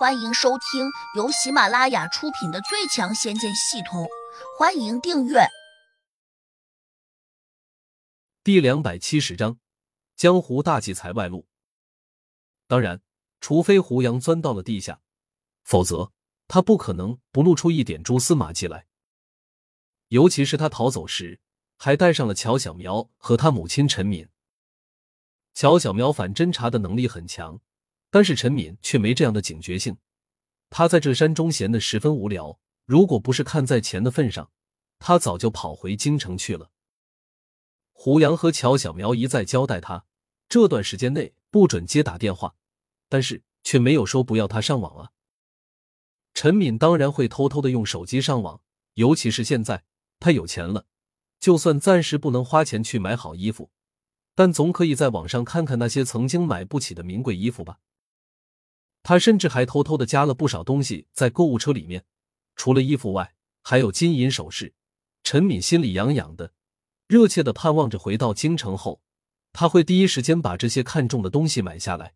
欢迎收听由喜马拉雅出品的《最强仙剑系统》，欢迎订阅。第两百七十章，江湖大忌财外露。当然，除非胡杨钻到了地下，否则他不可能不露出一点蛛丝马迹来。尤其是他逃走时，还带上了乔小苗和他母亲陈敏。乔小苗反侦查的能力很强。但是陈敏却没这样的警觉性，他在这山中闲得十分无聊。如果不是看在钱的份上，他早就跑回京城去了。胡杨和乔小苗一再交代他，这段时间内不准接打电话，但是却没有说不要他上网啊。陈敏当然会偷偷的用手机上网，尤其是现在他有钱了，就算暂时不能花钱去买好衣服，但总可以在网上看看那些曾经买不起的名贵衣服吧。他甚至还偷偷的加了不少东西在购物车里面，除了衣服外，还有金银首饰。陈敏心里痒痒的，热切的盼望着回到京城后，他会第一时间把这些看中的东西买下来。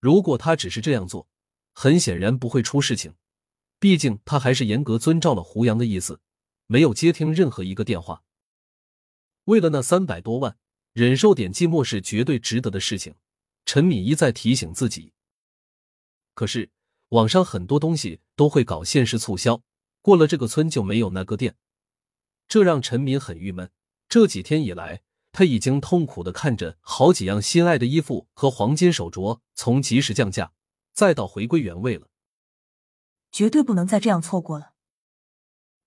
如果他只是这样做，很显然不会出事情，毕竟他还是严格遵照了胡杨的意思，没有接听任何一个电话。为了那三百多万，忍受点寂寞是绝对值得的事情。陈敏一再提醒自己。可是，网上很多东西都会搞限时促销，过了这个村就没有那个店，这让陈敏很郁闷。这几天以来，他已经痛苦的看着好几样心爱的衣服和黄金手镯从即时降价，再到回归原位了，绝对不能再这样错过了。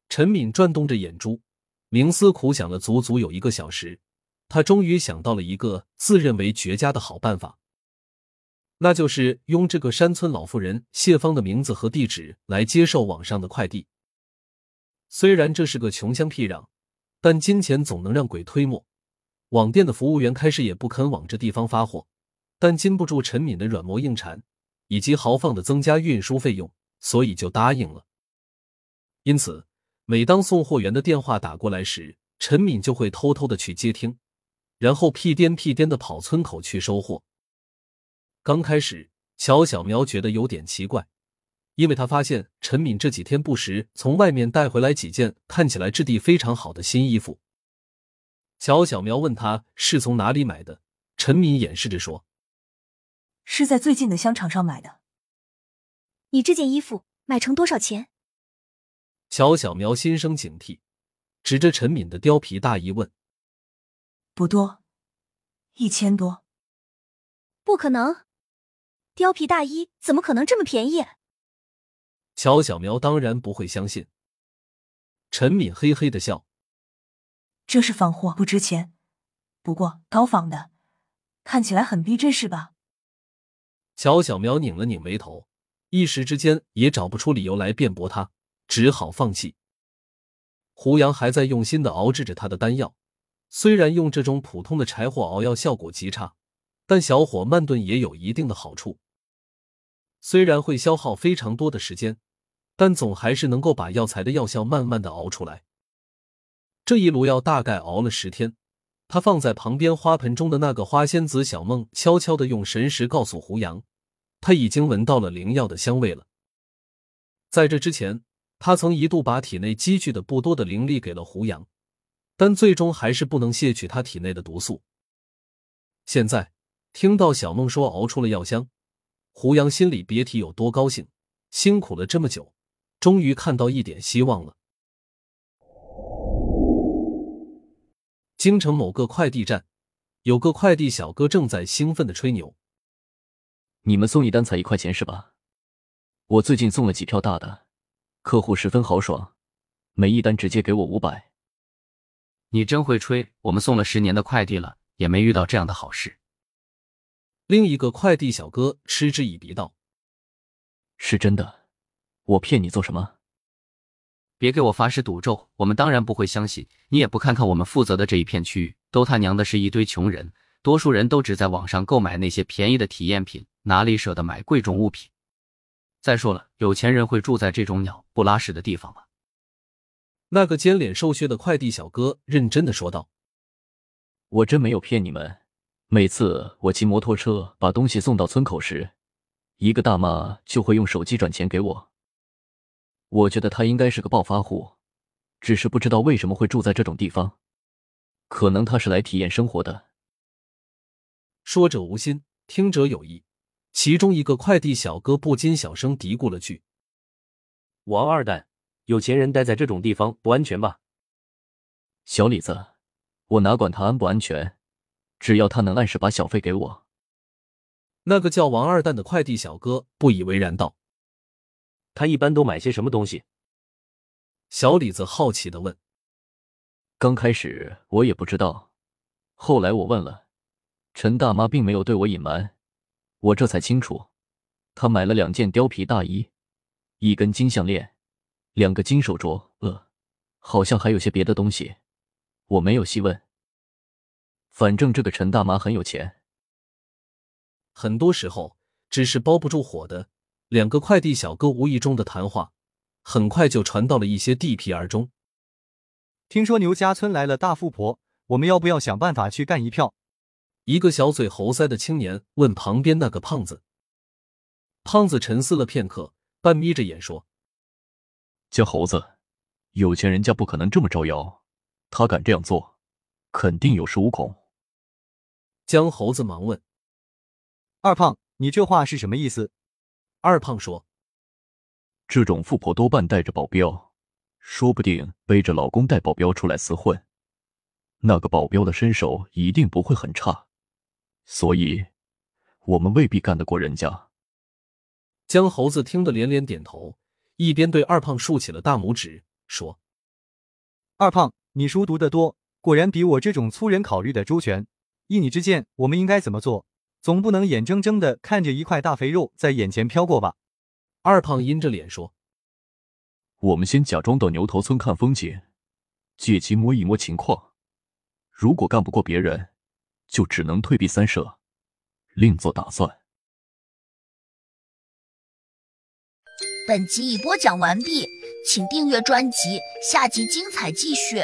陈敏转动着眼珠，冥思苦想了足足有一个小时，他终于想到了一个自认为绝佳的好办法。那就是用这个山村老妇人谢芳的名字和地址来接受网上的快递。虽然这是个穷乡僻壤，但金钱总能让鬼推磨。网店的服务员开始也不肯往这地方发货，但禁不住陈敏的软磨硬缠，以及豪放的增加运输费用，所以就答应了。因此，每当送货员的电话打过来时，陈敏就会偷偷的去接听，然后屁颠屁颠的跑村口去收货。刚开始，乔小苗觉得有点奇怪，因为他发现陈敏这几天不时从外面带回来几件看起来质地非常好的新衣服。乔小苗问他是从哪里买的，陈敏掩饰着说：“是在最近的商场上买的。”你这件衣服买成多少钱？乔小苗心生警惕，指着陈敏的貂皮大衣问：“不多，一千多。”不可能。貂皮大衣怎么可能这么便宜？乔小苗当然不会相信。陈敏嘿嘿的笑：“这是仿货，不值钱。不过高仿的，看起来很逼真，是吧？”乔小苗拧了拧眉头，一时之间也找不出理由来辩驳他，只好放弃。胡杨还在用心的熬制着他的丹药，虽然用这种普通的柴火熬药效果极差，但小火慢炖也有一定的好处。虽然会消耗非常多的时间，但总还是能够把药材的药效慢慢的熬出来。这一炉药大概熬了十天，他放在旁边花盆中的那个花仙子小梦悄悄的用神识告诉胡杨，他已经闻到了灵药的香味了。在这之前，他曾一度把体内积聚的不多的灵力给了胡杨，但最终还是不能卸去他体内的毒素。现在听到小梦说熬出了药香。胡杨心里别提有多高兴，辛苦了这么久，终于看到一点希望了。京城某个快递站，有个快递小哥正在兴奋的吹牛：“你们送一单才一块钱是吧？我最近送了几票大的，客户十分豪爽，每一单直接给我五百。你真会吹！我们送了十年的快递了，也没遇到这样的好事。”另一个快递小哥嗤之以鼻道：“是真的，我骗你做什么？别给我发誓赌咒，我们当然不会相信。你也不看看我们负责的这一片区域，都他娘的是一堆穷人，多数人都只在网上购买那些便宜的体验品，哪里舍得买贵重物品？再说了，有钱人会住在这种鸟不拉屎的地方吗？”那个尖脸瘦削的快递小哥认真的说道：“我真没有骗你们。”每次我骑摩托车把东西送到村口时，一个大妈就会用手机转钱给我。我觉得他应该是个暴发户，只是不知道为什么会住在这种地方。可能他是来体验生活的。说者无心，听者有意。其中一个快递小哥不禁小声嘀咕了句：“王二蛋，有钱人待在这种地方不安全吧？”小李子，我哪管他安不安全，只要他能按时把小费给我。那个叫王二蛋的快递小哥不以为然道：“他一般都买些什么东西？”小李子好奇的问：“刚开始我也不知道，后来我问了，陈大妈并没有对我隐瞒。”我这才清楚，他买了两件貂皮大衣，一根金项链，两个金手镯，呃，好像还有些别的东西，我没有细问。反正这个陈大妈很有钱。很多时候，只是包不住火的两个快递小哥无意中的谈话，很快就传到了一些地皮儿中。听说牛家村来了大富婆，我们要不要想办法去干一票？一个小嘴猴腮的青年问旁边那个胖子。胖子沉思了片刻，半眯着眼说：“江猴子，有钱人家不可能这么招摇，他敢这样做，肯定有恃无恐。”江猴子忙问：“二胖，你这话是什么意思？”二胖说：“这种富婆多半带着保镖，说不定背着老公带保镖出来厮混，那个保镖的身手一定不会很差。”所以，我们未必干得过人家。江猴子听得连连点头，一边对二胖竖起了大拇指，说：“二胖，你书读得多，果然比我这种粗人考虑的周全。依你之见，我们应该怎么做？总不能眼睁睁的看着一块大肥肉在眼前飘过吧？”二胖阴着脸说：“我们先假装到牛头村看风景，借机摸一摸情况。如果干不过别人。”就只能退避三舍，另做打算。本集已播讲完毕，请订阅专辑，下集精彩继续。